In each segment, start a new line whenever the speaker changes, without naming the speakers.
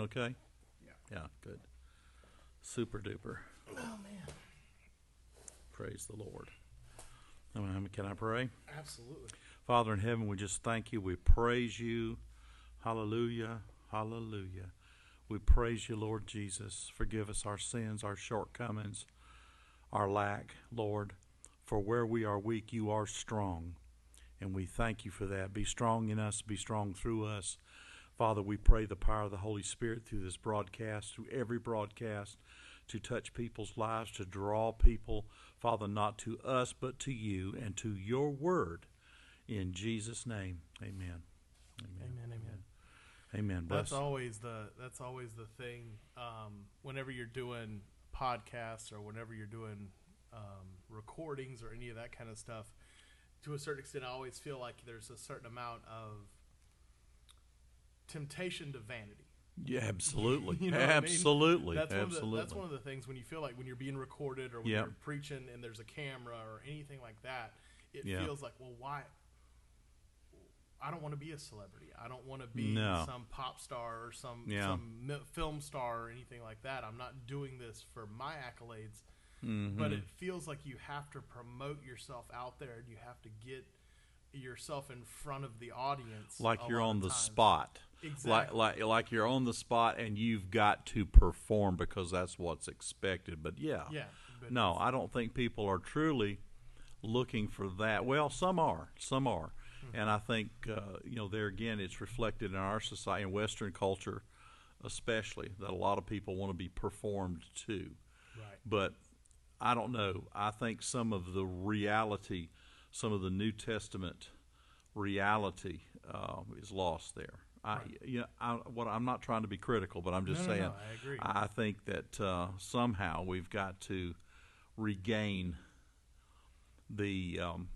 okay?
Yeah.
Yeah, good. Super duper.
Oh man.
Praise the Lord. Um, Can I pray?
Absolutely.
Father in heaven, we just thank you. We praise you. Hallelujah. Hallelujah. We praise you, Lord Jesus. Forgive us our sins, our shortcomings, our lack, Lord. For where we are weak, you are strong. And we thank you for that. Be strong in us, be strong through us. Father, we pray the power of the Holy Spirit through this broadcast, through every broadcast, to touch people's lives, to draw people, Father, not to us, but to you and to your word. In Jesus' name, amen.
Amen. Amen.
Amen. Bless.
That's always the that's always the thing. Um, whenever you're doing podcasts or whenever you're doing um, recordings or any of that kind of stuff, to a certain extent, I always feel like there's a certain amount of temptation to vanity.
Yeah, absolutely.
You know what I mean?
absolutely.
That's
absolutely.
One of the, that's one of the things when you feel like when you're being recorded or when
Yep.
you're preaching and there's a camera or anything like that, it
Yeah.
feels like, well, why? I don't want to be a celebrity. I don't want to be
No.
some pop star or some
Yeah.
some film star or anything like that. I'm not doing this for my accolades,
Mhm.
but it feels like you have to promote yourself out there and you have to get yourself in front of the audience.
like you're on the
times.
spot.
Exactly.
Like, like like you're on the spot and you've got to perform because that's what's expected. But yeah.
Yeah. but
No, I don't think people are truly looking for that. Well, some are, some are,
Hmm.
and I think uh, you know there again, it's reflected in our society, in Western culture, especially that a lot of people want to be performed to.
Right.
But I don't know. I think some of the reality, some of the New Testament reality, uh, is lost there. I,
Right.
you know, I, what I'm not trying to be critical, but I'm just
No, no,
saying.
no, I agree.
I think that uh, somehow we've got to regain the um,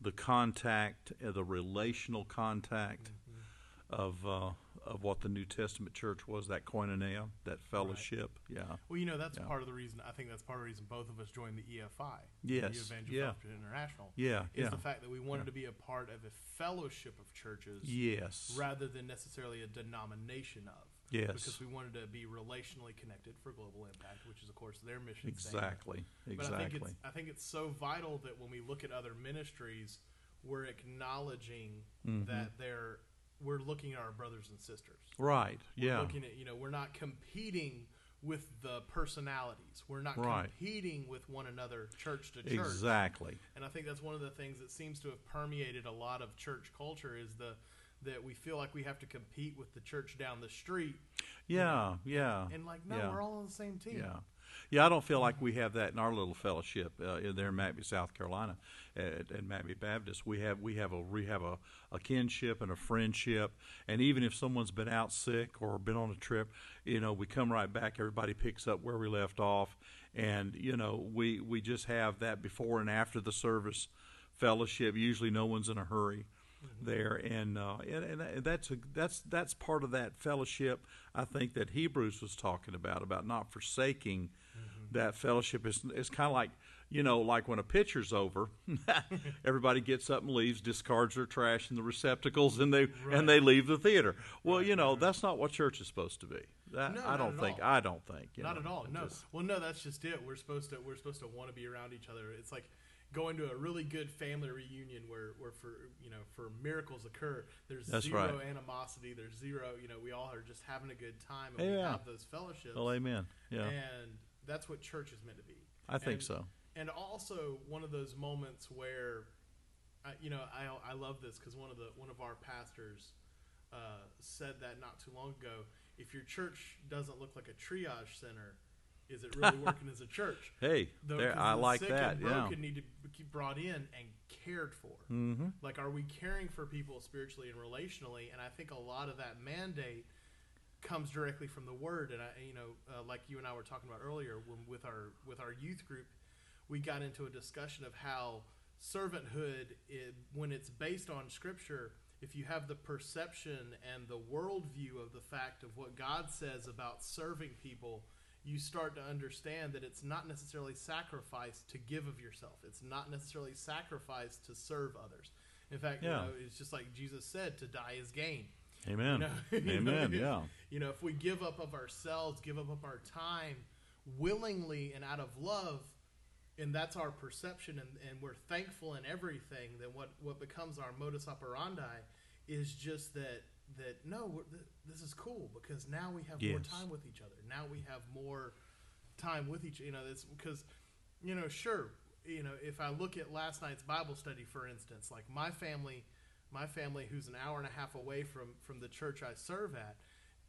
the contact, uh, the relational contact
Mm-hmm.
of uh, of what the New Testament church was. That koinonia, that fellowship. Yeah.
Well, you know, that's
Yeah.
part of the reason. I think that's part of the reason both of us joined the EFI,
Yes,
the Evangel
yeah.
Fellowship International.
Yeah.
Is
Yeah.
the fact that we wanted to be a part of a fellowship of churches
yes.
rather than necessarily a denomination of.
Yes.
Because we wanted to be relationally connected for global impact, which is, of course, their mission. statement.
Exactly.
But
Exactly.
I think it's I think it's so vital that when we look at other ministries, we're acknowledging
Mhm.
that they're we're looking at our brothers and sisters.
right.
We're
Yeah.
looking at you know we're not competing with the personalities. We're not
Right.
competing with one another, church to church.
Exactly.
And I think that's one of the things that seems to have permeated a lot of church culture is the that we feel like we have to compete with the church down the street.
Yeah. Yeah.
And like, no,
Yeah.
we're all on the same team.
Yeah, yeah. I don't feel like we have that in our little fellowship uh, in there in McBee, South Carolina, at, at McBee Baptist. We have we have a we have a, a kinship and a friendship, and even if someone's been out sick or been on a trip, you know, we come right back. Everybody picks up where we left off, and you know, we we just have that before and after the service fellowship. Usually, no one's in a hurry there, and, uh, and and that's a, that's that's part of that fellowship. I think that Hebrews was talking about about not forsaking that fellowship. is It's kind of like you know, like when a picture's over, everybody gets up and leaves, discards their trash in the receptacles, and they
Right.
and they leave the theater. Well, you know, that's not what church is supposed to be. That,
No,
I don't think.
all.
I don't think.
Not
know,
at all. No.
just-
Well, no, that's just it. We're supposed to we're supposed to want to be around each other. It's like going to a really good family reunion where, where for you know for miracles occur. There's
That's
zero
right.
animosity. There's zero. You know, we all are just having a good time and we have those fellowships.
well, amen. Yeah,
And that's what church is meant to be.
I think
and-
so.
and also one of those moments where I, you know I, I love this because one of the one of our pastors uh, said that not too long ago if your church doesn't look like a triage center is it really working as a church
Hey,
The-
there, I like
sick
that.
and
Yeah.
broken need to be brought in and cared for
Mm-hmm.
like are we caring for people spiritually and relationally and i think a lot of that mandate comes directly from the word and i you know uh, like you and i were talking about earlier when, with our with our youth group we got into a discussion of how servanthood it, when it's based on scripture if you have the perception and the worldview of the fact of what god says about serving people you start to understand that it's not necessarily sacrifice to give of yourself. It's not necessarily sacrifice to serve others. In fact,
Yeah.
you know, it's just like Jesus said, to die is gain.
Amen.
You know,
Amen. yeah.
You know, if we give up of ourselves, give up of our time willingly and out of love, and that's our perception, and, and we're thankful in everything, then what, what becomes our modus operandi is just that that no, we're, th- this is cool because now we have more time with each other. Now we have more time with each. You know, that's because you know, sure, you know, if I look at last night's Bible study, for instance, like my family, my family, who's an hour and a half away from from the church I serve at,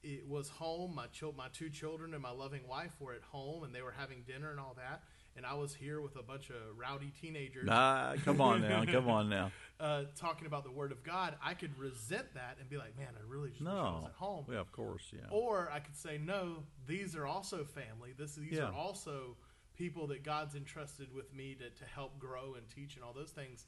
it was home. My chil- my two children and my loving wife were at home, and they were having dinner and all that. And I was here with a bunch of rowdy teenagers
Ah, come on now. Come on now.
uh, talking about the Word of God. I could resent that and be like, "Man, I really just wish I was at home."
Yeah, of course. Yeah.
Or I could say, no, these are also family. This these
Yeah.
are also people that God's entrusted with me to, to help grow and teach and all those things.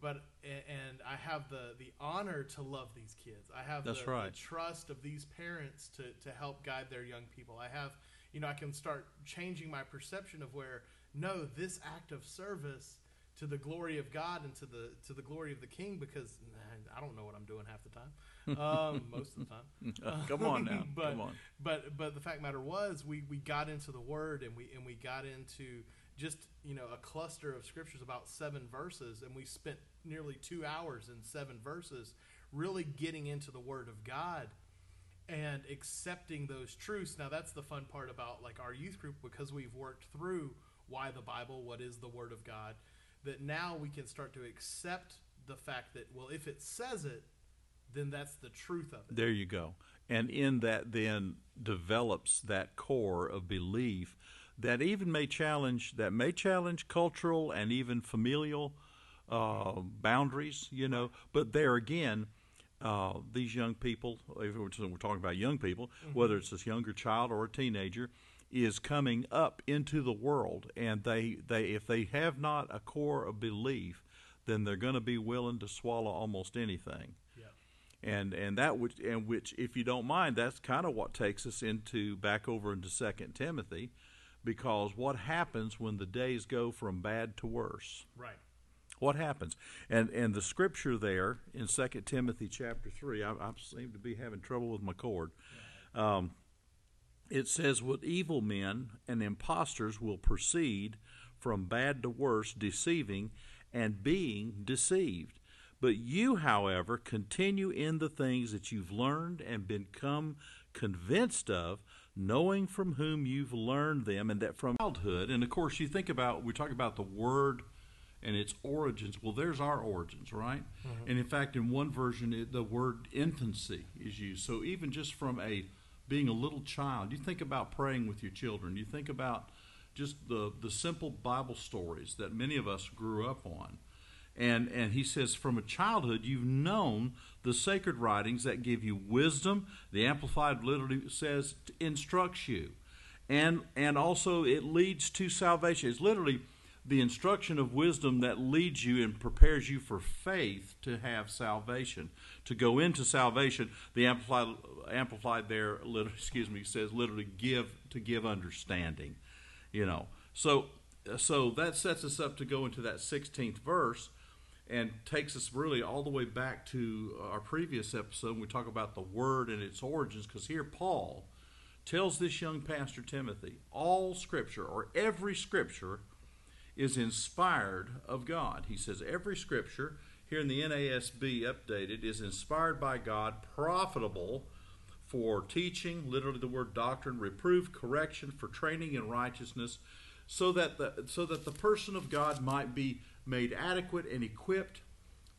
But and I have the the honor to love these kids. I have
That's
the,
right.
the trust of these parents to to help guide their young people. I have you know I can start changing my perception of where no this act of service to the glory of God and to the to the glory of the King because nah, I don't know what I'm doing half the time, um, most of the time.
come on now.
but,
come on.
But but the fact matter was we, we got into the word and we and we got into just you know a cluster of scriptures about seven verses and we spent nearly two hours in seven verses really getting into the word of God and accepting those truths. Now that's the fun part about like our youth group because we've worked through why the Bible, what is the word of God, that now we can start to accept the fact that well if it says it then that's the truth of it.
There you go. And in that, then develops that core of belief that even may challenge that may challenge cultural and even familial uh, boundaries. You know, but there again. Uh, these young people, if we're we're talking about young people, whether it's this younger child or a teenager, is coming up into the world, and they, they if they have not a core of belief, then they're going to be willing to swallow almost anything and and that which and which if you don't mind that's kind of what takes us into back over into second timothy because what happens when the days go from bad to worse?
Right.
what happens? And and the scripture there in second timothy chapter 3 i, I seem to be having trouble with my cord. Um, it says what evil men and impostors will proceed from bad to worse deceiving and being deceived. But you however continue in the things that you've learned and become convinced of knowing from whom you've learned them and that from childhood and of course you think about we talk about the word and its origins. Well, there's our origins, right? Mm-hmm. And in fact, in one version, it, the word infancy is used. So even just from a being a little child, you think about praying with your children. You think about just the the simple Bible stories that many of us grew up on. And and he says from a childhood you've known the sacred writings that give you wisdom. The amplified literally says instructs you. And and also it leads to salvation. It's literally the instruction of wisdom that leads you and prepares you for faith to have salvation, to go into salvation. The amplified, amplified there, excuse me, says literally give to give understanding. You know, so so that sets us up to go into that 16th verse and takes us really all the way back to our previous episode when we talk about the word and its origins because here paul tells this young pastor timothy all scripture or every scripture is inspired of God. He says every scripture here in the NASB updated is inspired by God, profitable for teaching, literally the word doctrine, reproof, correction, for training in righteousness, so that the so that the person of God might be made adequate and equipped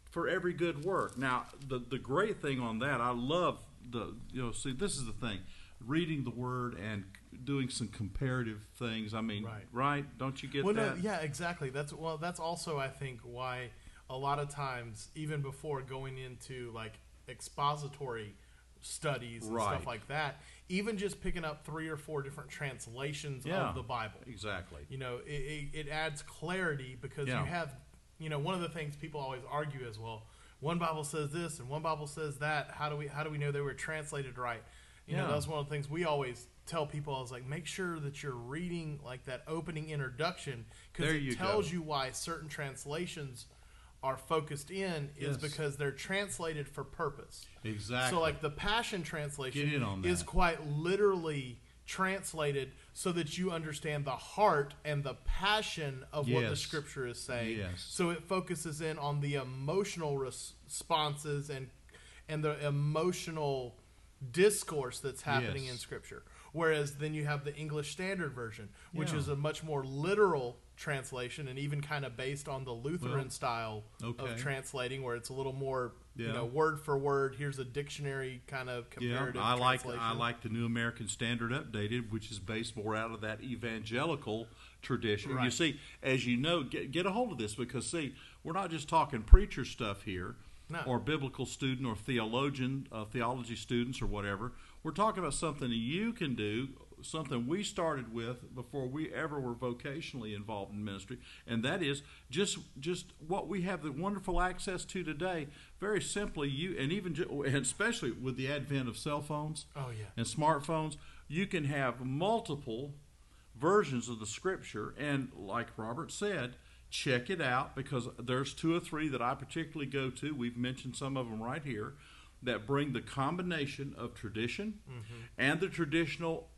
for every good work. Now, the the great thing on that, I love the you know, see this is the thing, reading the word and doing some comparative things. I mean,
Right.
right? Don't you get
well,
that?
no, yeah, exactly. That's well, that's also I think why a lot of times, even before going into like expository studies and
Right.
stuff like that, even just picking up three or four different translations
Yeah.
of the Bible,
Exactly.
you know, it, it, it adds clarity because
Yeah.
you have, you know, one of the things people always argue as well. One Bible says this, and one Bible says that. How do we how do we know they were translated right? You know, that's one of the things we always tell people. I was like, make sure that you're reading like that opening introduction because it tells
go.
you why certain translations are focused in is
Yes.
because they're translated for purpose.
Exactly.
So, like the Passion Translation
on
is quite literally translated so that you understand the heart and the passion of what the Scripture is saying.
Yes.
So it focuses in on the emotional res- responses and and the emotional discourse that's happening
Yes.
in Scripture. Whereas then you have the English Standard Version, which
Yeah.
is a much more literal translation and even kind of based on the Lutheran
Well,
style
okay.
of translating, where it's a little more, you know, word for word. Here's a dictionary kind of
Yeah. I like. I like the New American Standard Updated, which is based more out of that evangelical tradition. You see, as you know, get, get a hold of this because see, we're not just talking preacher stuff here,
No.
or biblical student or theologian, uh, theology students or whatever. We're talking about something that you can do, something we started with before we ever were vocationally involved in ministry, and that is just just what we have the wonderful access to today. Very simply, you and even and especially with the advent of cell phones
Oh yeah.
and smartphones, you can have multiple versions of the scripture. And like Robert said, check it out because there's two or three that I particularly go to. We've mentioned some of them right here that bring the combination of tradition mm-hmm. and the traditional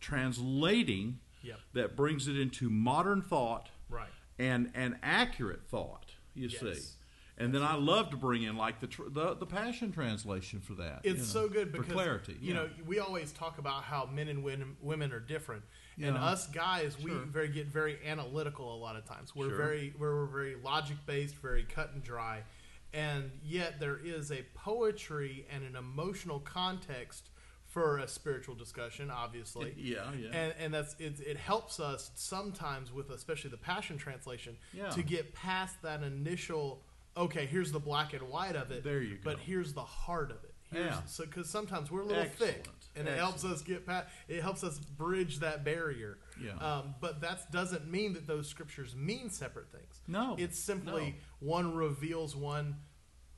translating
Yep.
that brings it into modern thought
Right.
and and accurate thought. You
Yes.
see. And then I love to bring in like the tr- the, the passion translation for that.
It's
you know,
so good because
for clarity.
You
yeah.
know, we always talk about how men and women, women are different, and
Yeah.
us guys, we very get very analytical a lot of times. We're
Sure.
very we're very logic based, very cut and dry, and yet there is a poetry and an emotional context for a spiritual discussion. Obviously,
yeah, yeah.
and and that's it, it helps us sometimes with especially the passion translation
Yeah.
to get past that initial okay here's the black and white of it
There you go.
but here's the heart of it here's,
Yeah.
so because sometimes we're a little thick
Excellent.
and it helps us get past it helps us bridge that barrier
Yeah.
um, but that doesn't mean that those scriptures mean separate things
No,
it's simply one reveals one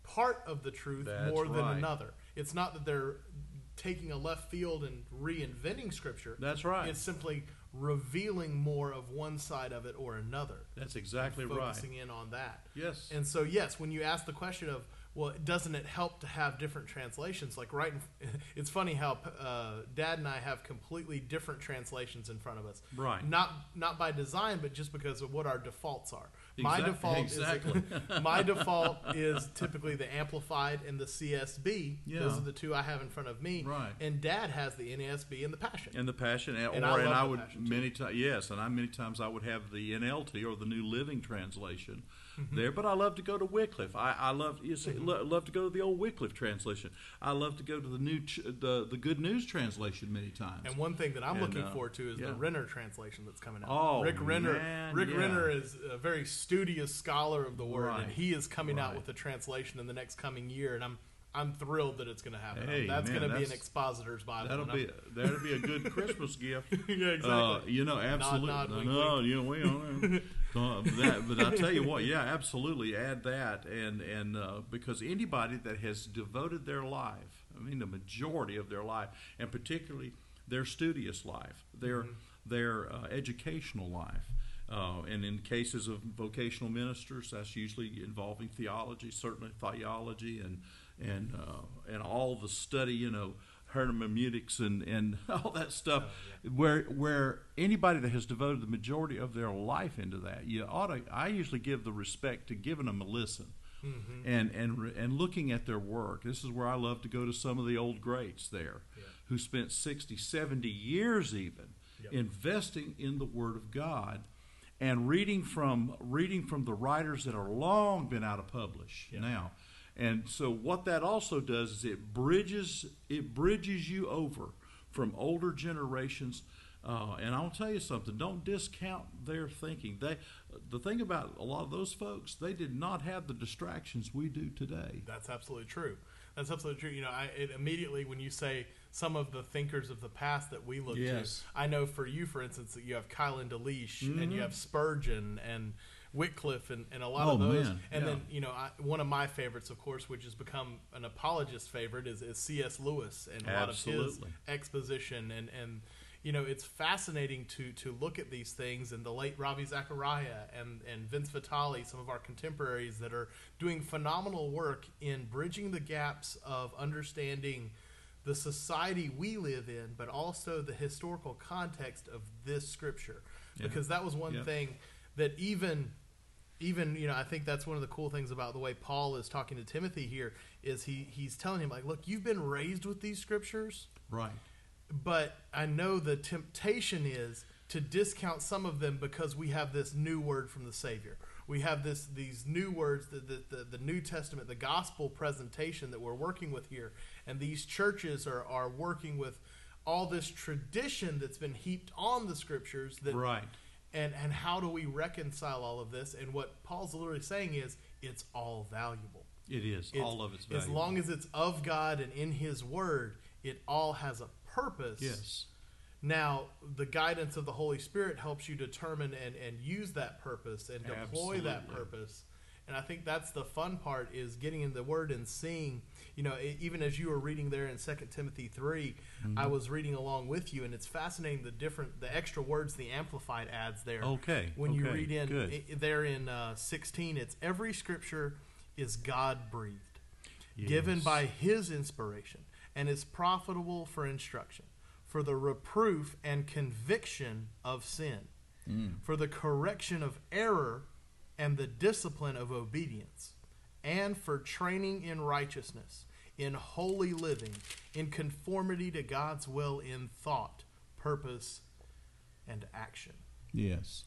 part of the truth
That's
more than
right.
another it's not that they're taking a left field and reinventing scripture
That's right.
it's simply revealing more of one side of it or another.
That's exactly right.
Focusing in on that.
Yes.
And so, yes, when you ask the question of, well, doesn't it help to have different translations? Like, right, in, it's funny how uh, Dad and I have completely different translations in front of us.
Right.
Not not by design, but just because of what our defaults are. My
Exact-
default
exactly.
is my default is typically the amplified and the CSB.
Yeah.
Those are the two I have in front of me.
Right.
And Dad has the NASB and the Passion.
and the passion, eh, and,
And
or
I
and I
the
would
Passion, too.
many times yes, and I many times I would have the NLT or the New Living Translation. There. But I love to go to Wycliffe. I, I love you see, lo- love to go to the old Wycliffe translation. I love to go to the new ch- the the Good News translation many times.
And one thing that I'm
And,
looking
uh,
forward to is
yeah.
the Renner translation that's coming out.
Oh,
Rick Renner.
man,
Rick
yeah.
Renner is a very studious scholar of the word,
Right.
and he is coming out
Right.
with a translation in the next coming year, and I'm I'm thrilled that it's going to happen.
Hey,
that's going to be an expositor's Bible.
That'll be that'll be a good Christmas gift.
Yeah, exactly.
Uh, you know, absolutely.
nod, wink,
no, you know, we don't. uh, that, but I tell you what, yeah, absolutely. Add that, and and uh, because anybody that has devoted their life, I mean, the majority of their life, and particularly their studious life, their their uh, educational life. Uh, and in cases of vocational ministers, that's usually involving theology, certainly theology, and and uh, and all the study, you know, hermeneutics and, and all that stuff, where where anybody that has devoted the majority of their life into that, you ought to. I usually give the respect to giving them a listen, and and and looking at their work. This is where I love to go to some of the old greats there,
Yeah.
who spent 60, 70 years even
Yep.
investing in the Word of God. And reading from reading from the writers that are long been out of publish
Yeah.
now, and so what that also does is it bridges it bridges you over from older generations. Uh, and I'll tell you something: don't discount their thinking. They, the thing about a lot of those folks, they did not have the distractions we do today.
That's absolutely true. That's absolutely true. You know, I it immediately when you say some of the thinkers of the past that we look
Yes.
to, I know for you, for instance, that you have Keil and Delitzsch and
Mm-hmm.
you have Spurgeon and Wycliffe and, and a lot
Oh,
of those.
man,
And
yeah.
then you know, I, one of my favorites, of course, which has become an apologist favorite, is, is C.S. Lewis and a lot of his exposition and and you know, it's fascinating to to look at these things. And the late Ravi Zacharias and and Vince Vitale, some of our contemporaries that are doing phenomenal work in bridging the gaps of understanding the society we live in, but also the historical context of this scripture.
Yeah.
Because that was one
Yeah.
thing that even even you know I think that's one of the cool things about the way Paul is talking to Timothy here is he he's telling him like look you've been raised with these scriptures
Right.
but I know the temptation is to discount some of them because we have this new word from the Savior. We have this these new words, the, the, the, the New Testament, the gospel presentation that we're working with here. And these churches are, are working with all this tradition that's been heaped on the scriptures that
Right.
And and how do we reconcile all of this? And what Paul's literally saying is it's all valuable.
It is.
It's-
All of it's
as long as it's of God and in His Word, it all has a purpose.
Yes.
Now, the guidance of the Holy Spirit helps you determine and, and use that purpose and deploy that purpose. And I think that's the fun part is getting in the Word and seeing. You know, even as you were reading there in Second Timothy 3
Mm-hmm.
I was reading along with you, and it's fascinating the different, the extra words the Amplified adds there.
Okay,
When you read in
good.
i- there in uh, 16, it's every Scripture is God breathed given by his inspiration and is profitable for instruction, for the reproof and conviction of sin,
Mm.
for the correction of error and the discipline of obedience, and for training in righteousness, in holy living, in conformity to God's will in thought, purpose, and action.
Yes.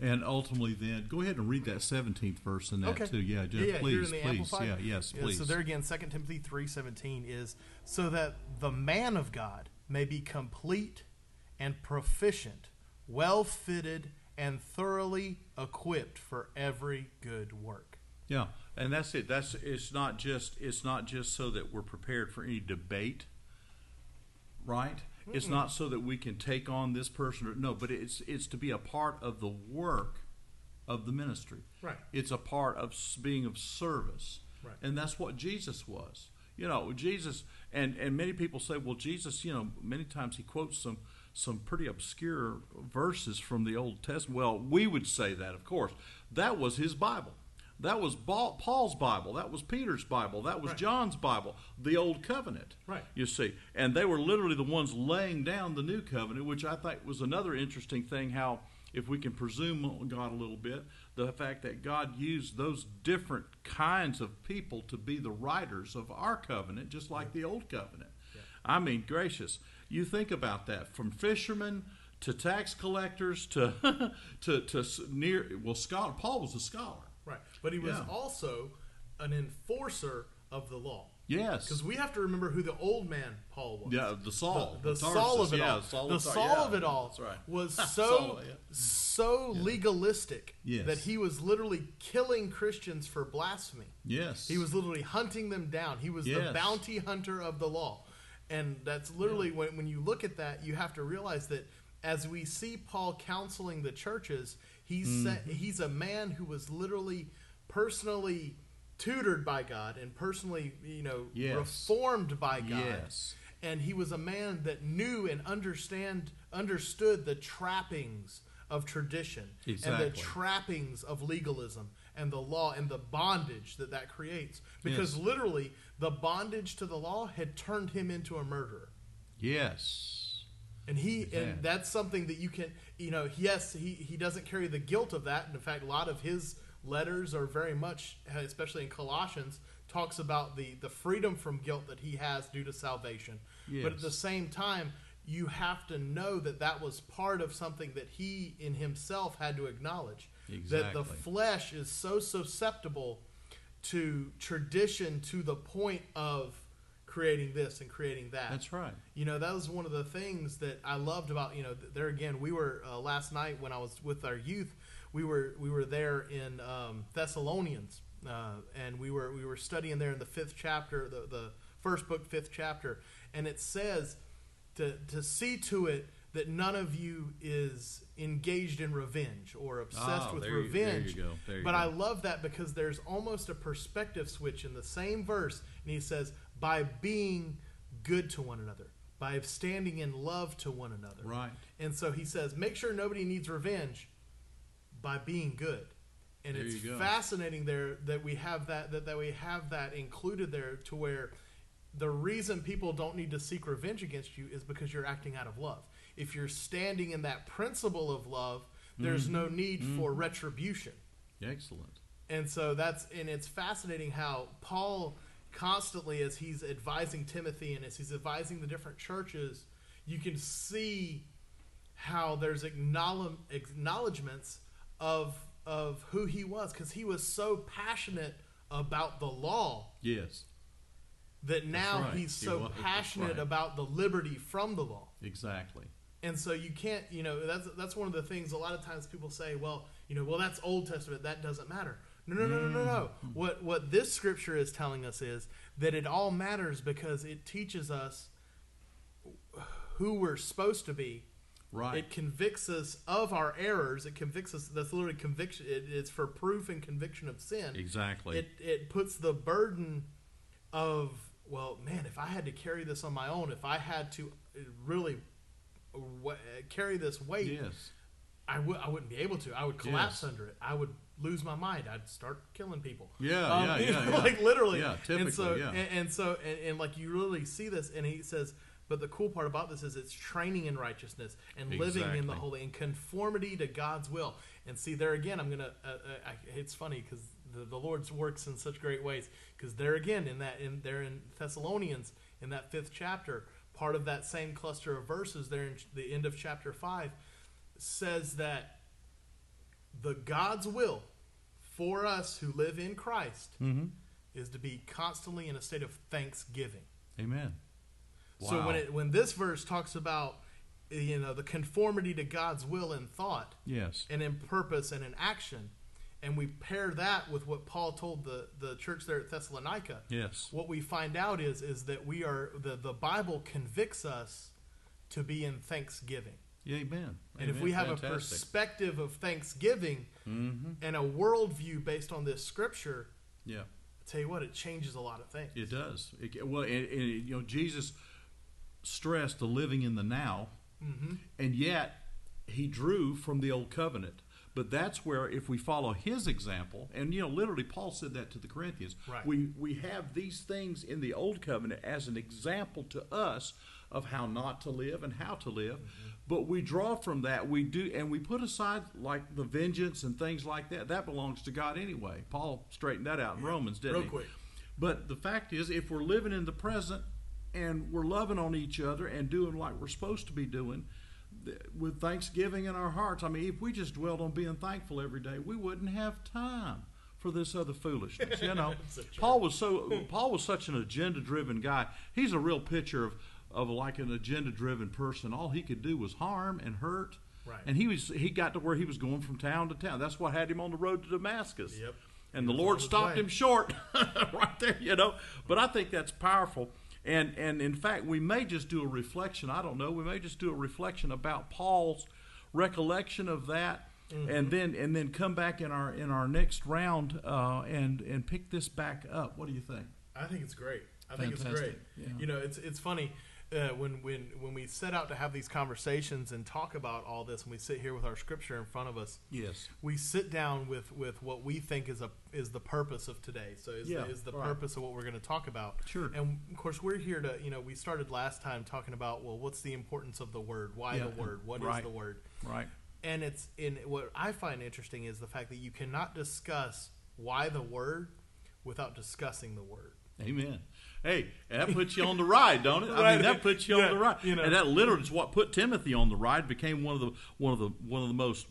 And ultimately, then go ahead and read that seventeenth verse in that
Okay.
too. Yeah, just
Yeah, yeah,
please, please.
Amplified.
Yeah, yes,
Yeah,
please.
So there again, 2 Timothy three seventeen is so that the man of God may be complete and proficient, well fitted, and thoroughly equipped for every good work.
Yeah, and that's it. That's it's not just it's not just so that we're prepared for any debate, right? It's not so that we can take on this person or no, but it's it's to be a part of the work of the ministry.
Right.
It's a part of being of service.
Right.
And that's what Jesus was. You know, Jesus and and many people say, well, Jesus, you know, many times he quotes some some pretty obscure verses from the Old Testament. Well, we would say that, of course. That was his Bible. That was Paul's Bible. That was Peter's Bible. That was
Right.
John's Bible, the Old Covenant.
Right.
You see, and they were literally the ones laying down the New Covenant, which I think was another interesting thing. How, if we can presume on God a little bit, the fact that God used those different kinds of people to be the writers of our covenant, just like the Old Covenant. I mean, gracious, you think about that from fishermen to tax collectors to to to near. Well, scholar Paul was a scholar.
Right. But he was
Yeah.
also an enforcer of the law.
Yes.
Because we have to remember who the old man Paul was.
Yeah, the Saul,
the, the Saul of it
yeah,
all,
Saul
the Saul
yeah,
of it all
right.
was so
Saul, yeah.
so legalistic
Yes.
that he was literally killing Christians for blasphemy.
Yes,
He was literally hunting them down. He was the bounty hunter of the law, and that's literally when when you look at that, you have to realize that as we see Paul counseling the churches, he's
Mm-hmm.
he's a man who was literally personally tutored by God and personally, you know,
Yes.
reformed by God.
Yes.
And he was a man that knew and understand understood the trappings of tradition
exactly.
and the trappings of legalism and the law and the bondage that that creates. Because
Yes.
literally, the bondage to the law had turned him into a murderer.
Yes.
And he and that's something that you can you know yes he he doesn't carry the guilt of that. And in fact a lot of his letters are very much especially in Colossians talks about the the freedom from guilt that he has due to salvation. But at the same time you have to know that that was part of something that he in himself had to acknowledge. Exactly. that the flesh is so susceptible to tradition to the point of creating this and creating that
That's right.
you know that was one of the things that I loved about you know there again we were uh, last night when I was with our youth we were we were there in um, Thessalonians uh, and we were we were studying there in the fifth chapter the the first book fifth chapter and it says to to see to it that none of you is engaged in revenge or obsessed
Oh,
with
there you- you
revenge
go, there you
but
go.
I love that because there's almost a perspective switch in the same verse and he says by being good to one another by standing in love to one another.
Right.
And so he says, make sure nobody needs revenge by being good. And
There
it's fascinating there that we have that, that that we have that included there to where the reason people don't need to seek revenge against you is because you're acting out of love. If you're standing in that principle of love, there's no
Mm-hmm.
need for retribution.
Excellent.
And so that's and it's fascinating how Paul constantly as he's advising Timothy and as he's advising the different churches, you can see how there's acknowledgments of of who he was because he was so passionate about the law
Yes.
that now
right.
he's so.
That's
passionate
right.
about the liberty from the law.
Exactly.
And so you can't, you know, that's that's one of the things. A lot of times people say, well, you know, well that's Old Testament, that doesn't matter. No, no, no, no, no, no.
Mm.
What what this scripture is telling us is that it all matters because it teaches us who we're supposed to be.
Right.
It convicts us of our errors. It convicts us. That's literally conviction. It, it's for proof and conviction of sin.
exactly.
It it puts the burden of well, man, if I had to carry this on my own, if I had to really wa carry this weight,
yes.
I would I wouldn't be able to. I would collapse
Yes.
under it. I would lose my mind. I'd start killing people.
Yeah,
Um,
yeah, yeah,
know,
yeah.
like literally.
Yeah,
And so
typically, yeah.
and, and so and, and like you really see this, and he says. But the cool part about this is it's training in righteousness and living in the holy and conformity to God's will. And see there again, I'm gonna. Uh, uh, I, it's funny because the, the Lord's works in such great ways. Because there again, in that in there in Thessalonians, in that fifth chapter, part of that same cluster of verses there in the end of chapter five says that the God's will for us who live in Christ
Mm-hmm.
is to be constantly in a state of thanksgiving.
Amen.
So when it when this verse talks about you know the conformity to God's will in thought
Yes.
and in purpose and in action, and we pair that with what Paul told the the church there at Thessalonica,
Yes.
what we find out is is that we are the the Bible convicts us to be in thanksgiving.
Yeah, amen.
And if we have a perspective of thanksgiving
Mhm.
and a worldview based on this scripture,
Yeah.
I tell you what, it changes a lot of things.
It does. It, well, and, and, you know, Jesus stressed the living in the now,
hmm
and yet he drew from the old covenant. But that's where, if we follow his example, and you know, literally, Paul said that to the Corinthians.
Right.
We we have these things in the old covenant as an example to us of how not to live and how to live.
Mm-hmm.
But we draw from that. We do, and we put aside like the vengeance and things like that. That belongs to God anyway. Paul straightened that out in Romans, didn't
Real
he?
quick.
But the fact is, if we're living in the present and we're loving on each other and doing like we're supposed to be doing, th- with thanksgiving in our hearts, I mean, if we just dwelled on being thankful every day, we wouldn't have time for this other foolishness. You know, Paul was so Paul was such an agenda-driven guy. He's a real picture of of like an agenda-driven person. All he could do was harm and hurt.
Right.
And he was he got to where he was going from town to town. That's what had him on the road to Damascus.
Yep.
And the
He was on
Lord stopped
way.
him short right there, you know. But I think that's powerful. And and in fact, we may just do a reflection. I don't know. We may just do a reflection about Paul's recollection of that,
Mm-hmm.
and then and then come back in our in our next round uh, and and pick this back up. What do you think?
I think it's great. I think it's great.
Yeah.
You know, it's it's funny uh, when when when we set out to have these conversations and talk about all this, and we sit here with our scripture in front of us.
Yes.
We sit down with, with what we think is a is the purpose of today. So is
Yeah,
the, is the
right.
purpose of what we're going to talk about.
Sure.
And of course, we're here to you know we started last time talking about well, what's the importance of the word? Why
Yeah,
the word? What is
right.
the word?
Right.
and it's in what I find interesting is the fact that you cannot discuss why the word without discussing the word.
Amen. Hey, that puts you on the ride, don't it? I mean, that puts you
Yeah,
on the ride,
you know.
and that literally is what put Timothy on the ride. Became one of the one of the one of the most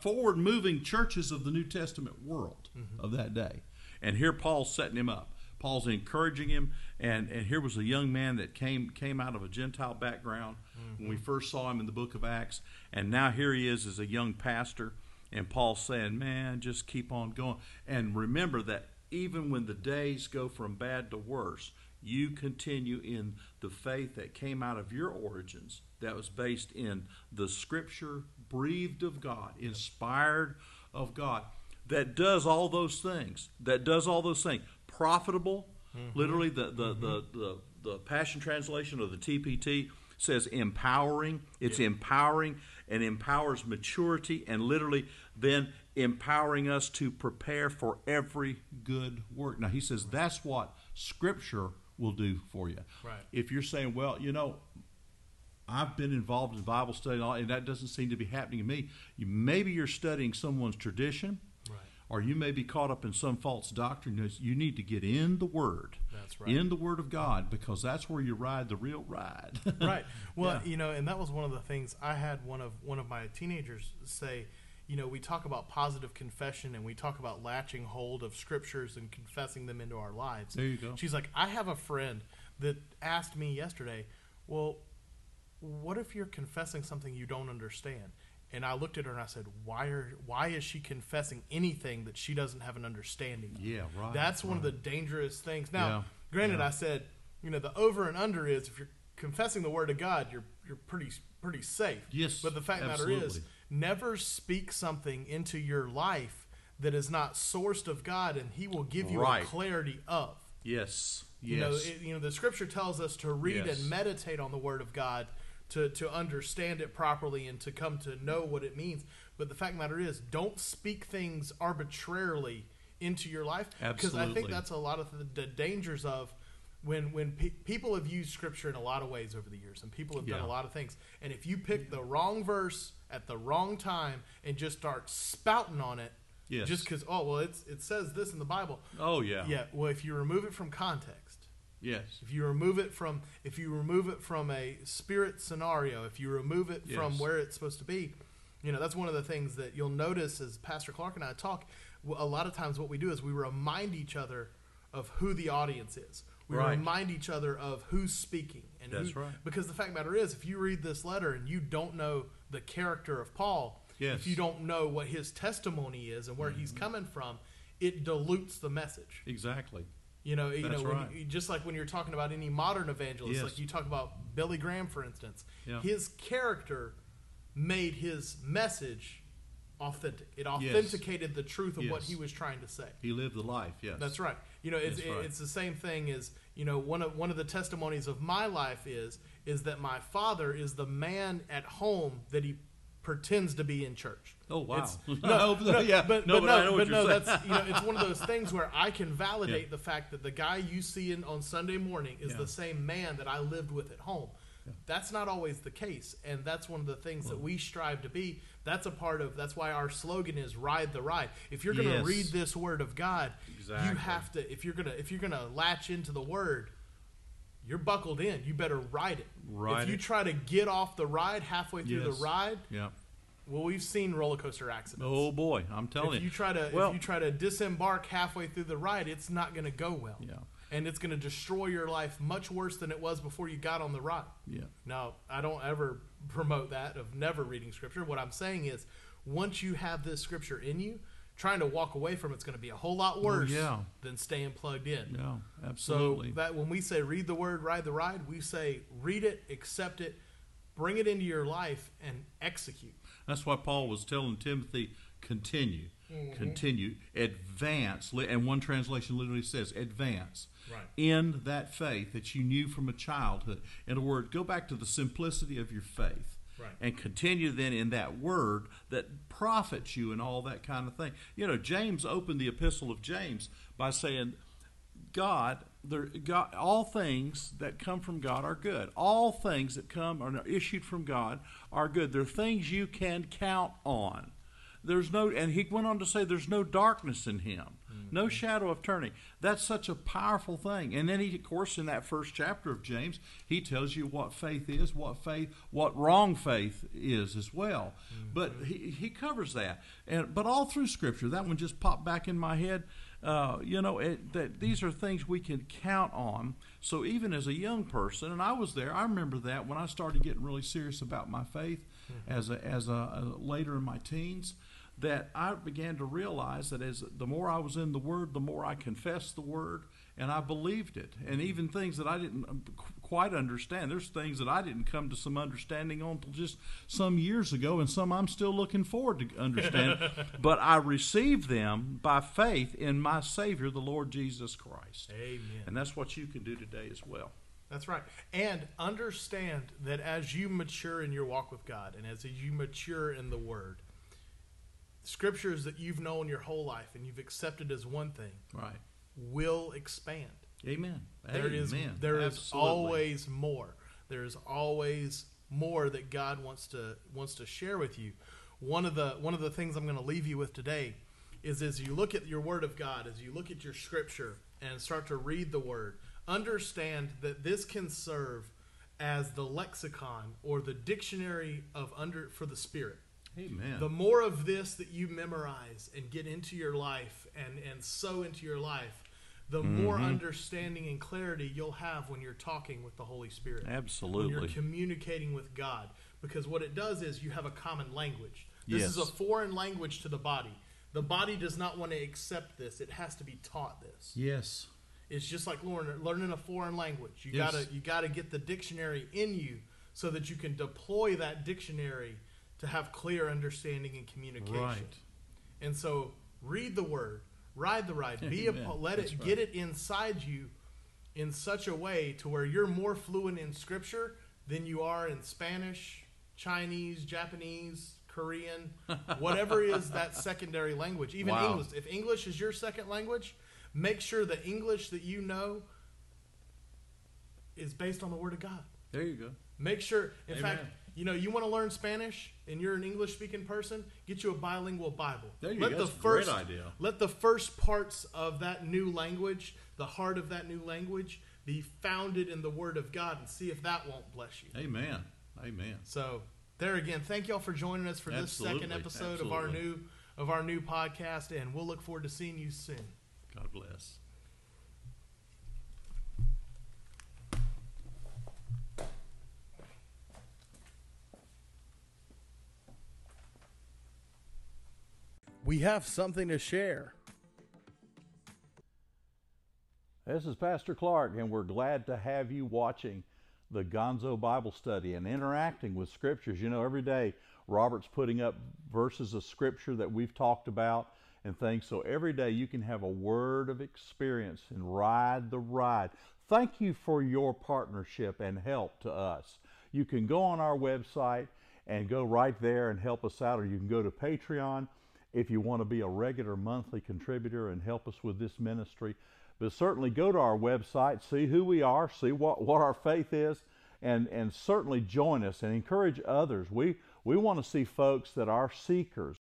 forward moving churches of the New Testament world
Mm-hmm.
of that day. And here Paul's setting him up. Paul's encouraging him, and, and here was a young man that came came out of a Gentile background when we first saw him in the book of Acts, and now here he is as a young pastor. And Paul's saying, "Man, just keep on going, and remember that even when the days go from bad to worse, you continue in the faith that came out of your origins, that was based in the Scripture, breathed of God, inspired of God." that does all those things. That does all those things. Profitable, mm-hmm. literally the the, mm-hmm. the the the Passion Translation or the TPT says empowering. It's empowering and empowers maturity and literally then empowering us to prepare for every good work. Now he says that's what Scripture will do for you.
Right.
If you're saying, well, you know, I've been involved in Bible study and, all, and that doesn't seem to be happening to me. You, maybe you're studying someone's tradition,
Right.
or you may be caught up in some false doctrine. You need to get in the Word,
That's right.
in the Word of God, because that's where you ride the real ride.
right. Well,
Yeah.
you know, and that was one of the things I had one of one of my teenagers say. You know, we talk about positive confession and we talk about latching hold of scriptures and confessing them into our lives.
There you go.
She's like, I have a friend that asked me yesterday, well, what if you're confessing something you don't understand? And I looked at her and I said, why are why is she confessing anything that she doesn't have an understanding of?
Yeah, right,
That's one of the dangerous things. Now,
Yeah,
granted,
yeah.
I said, you know, the over and under is if you're confessing the word of God, you're you're pretty pretty safe.
Yes,
But the fact of the matter is,
absolutely.
Never speak something into your life that is not sourced of God, and He will give you
Right.
a clarity of.
yes, yes.
You know, it, you know, the Scripture tells us to read
Yes.
and meditate on the Word of God to to understand it properly and to come to know what it means. But the fact of the matter is, don't speak things arbitrarily into your life because I think that's a lot of the, the dangers of when when pe- people have used Scripture in a lot of ways over the years, and people have done
Yeah.
a lot of things. And if you pick the wrong verse at the wrong time and just start spouting on it,
Yes.
just because oh well, it's it says this in the Bible.
oh yeah,
Yeah, well, if you remove it from context,
yes,
if you remove it from if you remove it from a spirit scenario, if you remove it from where it's supposed to be, you know that's one of the things that you'll notice as Pastor Clark and I talk. a lot of times, what we do is we remind each other of who the audience is. We
Right.
remind each other of who's speaking. And
That's
who-
right.
Because the fact of the matter is, if you read this letter and you don't know the character of Paul,
Yes. Mm-hmm.
if you don't know what his testimony is and where he's coming from, it dilutes the message.
exactly.
You know, you
That's
know, when
right.
you, just like when you're talking about any modern evangelist,
Yes.
like you talk about Billy Graham, for instance,
Yeah.
his character made his message authentic. It authenticated the truth of what he was trying to say.
He lived the life. Yes,
That's right. You know, it's
right.
it's the same thing as you know one of one of the testimonies of my life is is that my father is the man at home that he pretends to be in church.
Oh, wow.
No, no,
Yeah.
but,
No,
but
but I
no,
know what
but
you're
no, that's you know, it's one of those things where I can validate
Yeah.
the fact that the guy you see in, on Sunday morning is
Yeah.
the same man that I lived with at home. That's not always the case, and that's one of the things that we mm. strive to be. That's a part of. That's why our slogan is "Ride the Ride." If you're going to
Yes.
read this Word of God, you have to. If you're gonna, if you're gonna latch into the Word, you're buckled in. You better ride it.
Ride
if you
it.
try to get off the ride halfway through
Yes.
the ride,
Yeah.
well, we've seen roller coaster accidents.
Oh boy, I'm telling you.
if you try to
Well-
if you try to disembark halfway through the ride, it's not going to go well.
Yeah.
And it's going to destroy your life much worse than it was before you got on the ride.
Yeah.
Now, I don't ever promote that of never reading scripture. What I'm saying is, once you have this scripture in you, trying to walk away from it's going to be a whole lot worse
Oh, yeah.
than staying plugged in.
Yeah.
So
Absolutely.
that when we say read the word, ride the ride, we say read it, accept it, bring it into your life, and execute.
That's why Paul was telling Timothy, continue,
Mm-hmm.
continue, advance. And one translation literally says, advance
Right.
in that faith that you knew from a childhood. In a word, go back to the simplicity of your faith.
Right.
And continue then in that word that profits you and all that kind of thing. You know, James opened the epistle of James by saying, God, there, God, all things that come from God are good. All things that come or are issued from God are good. They're things you can count on. There's no, and he went on to say, there's no darkness in him, no shadow of turning. That's such a powerful thing. And then he, of course, in that first chapter of James, he tells you what faith is, what faith, what wrong faith is as well. But he, he covers that. And but all through Scripture, that one just popped back in my head. Uh, you know, it, that these are things we can count on. So even as a young person, and I was there, I remember that when I started getting really serious about my faith as a, as a, a later in my teens, that I began to realize that as the more I was in the Word, the more I confessed the Word, and I believed it. And even things that I didn't um, quite understand, there's things that I didn't come to some understanding on until just some years ago, and some I'm still looking forward to understand. but I received them by faith in my Savior, the Lord Jesus Christ.
Amen.
And that's what you can do today as well.
That's right. And understand that as you mature in your walk with God and as you mature in the Word, scriptures that you've known your whole life and you've accepted as one thing
Right.
will expand.
Amen.
There is
Amen.
there is always more. There is always more that God wants to wants to share with you. One of the one of the things I'm going to leave you with today is as you look at your word of God, as you look at your scripture and start to read the word, understand that this can serve as the lexicon or the dictionary of under for the spirit.
Amen.
The more of this that you memorize and get into your life and, and sow into your life, the mm-hmm. more understanding and clarity you'll have when you're talking with the Holy Spirit. Absolutely. When you're communicating with God. Because what it does is you have a common language. This is a foreign language to the body. The body does not want to accept this. It has to be taught this.
Yes.
It's just like learning, learning a foreign language. You
Yes.
gotta you gotta get the dictionary in you so that you can deploy that dictionary to have clear understanding and communication.
Right.
And so read the word, ride the ride, be a let
That's
it
right.
get it inside you in such a way to where you're more fluent in scripture than you are in Spanish, Chinese, Japanese, Korean, whatever is that secondary language. Even
Wow.
English. If English is your second language, make sure the English that you know is based on the word of God.
There you go.
Make sure, in
Amen.
fact, you know, you want to learn Spanish and you're an English speaking person, get you a bilingual Bible.
There you
let
go.
The
That's a great
first,
idea.
Let the first parts of that new language, the heart of that new language, be founded in the Word of God and see if that won't bless you.
Amen. Amen.
So there again, thank y'all for joining us for this second
Absolutely.
episode of our new of our new podcast, and we'll look forward to seeing you soon.
God bless.
We have something to share.
This is Pastor Clark, and we're glad to have you watching the Gonzo Bible Study and interacting with scriptures. You know, every day Robert's putting up verses of scripture that we've talked about and things. So every day you can have a word of experience and ride the ride. Thank you for your partnership and help to us. You can go on our website and go right there and help us out, or you can go to Patreon if you want to be a regular monthly contributor and help us with this ministry. But certainly go to our website, see who we are, see what, what our faith is, and, and certainly join us and encourage others. We, we want to see folks that are seekers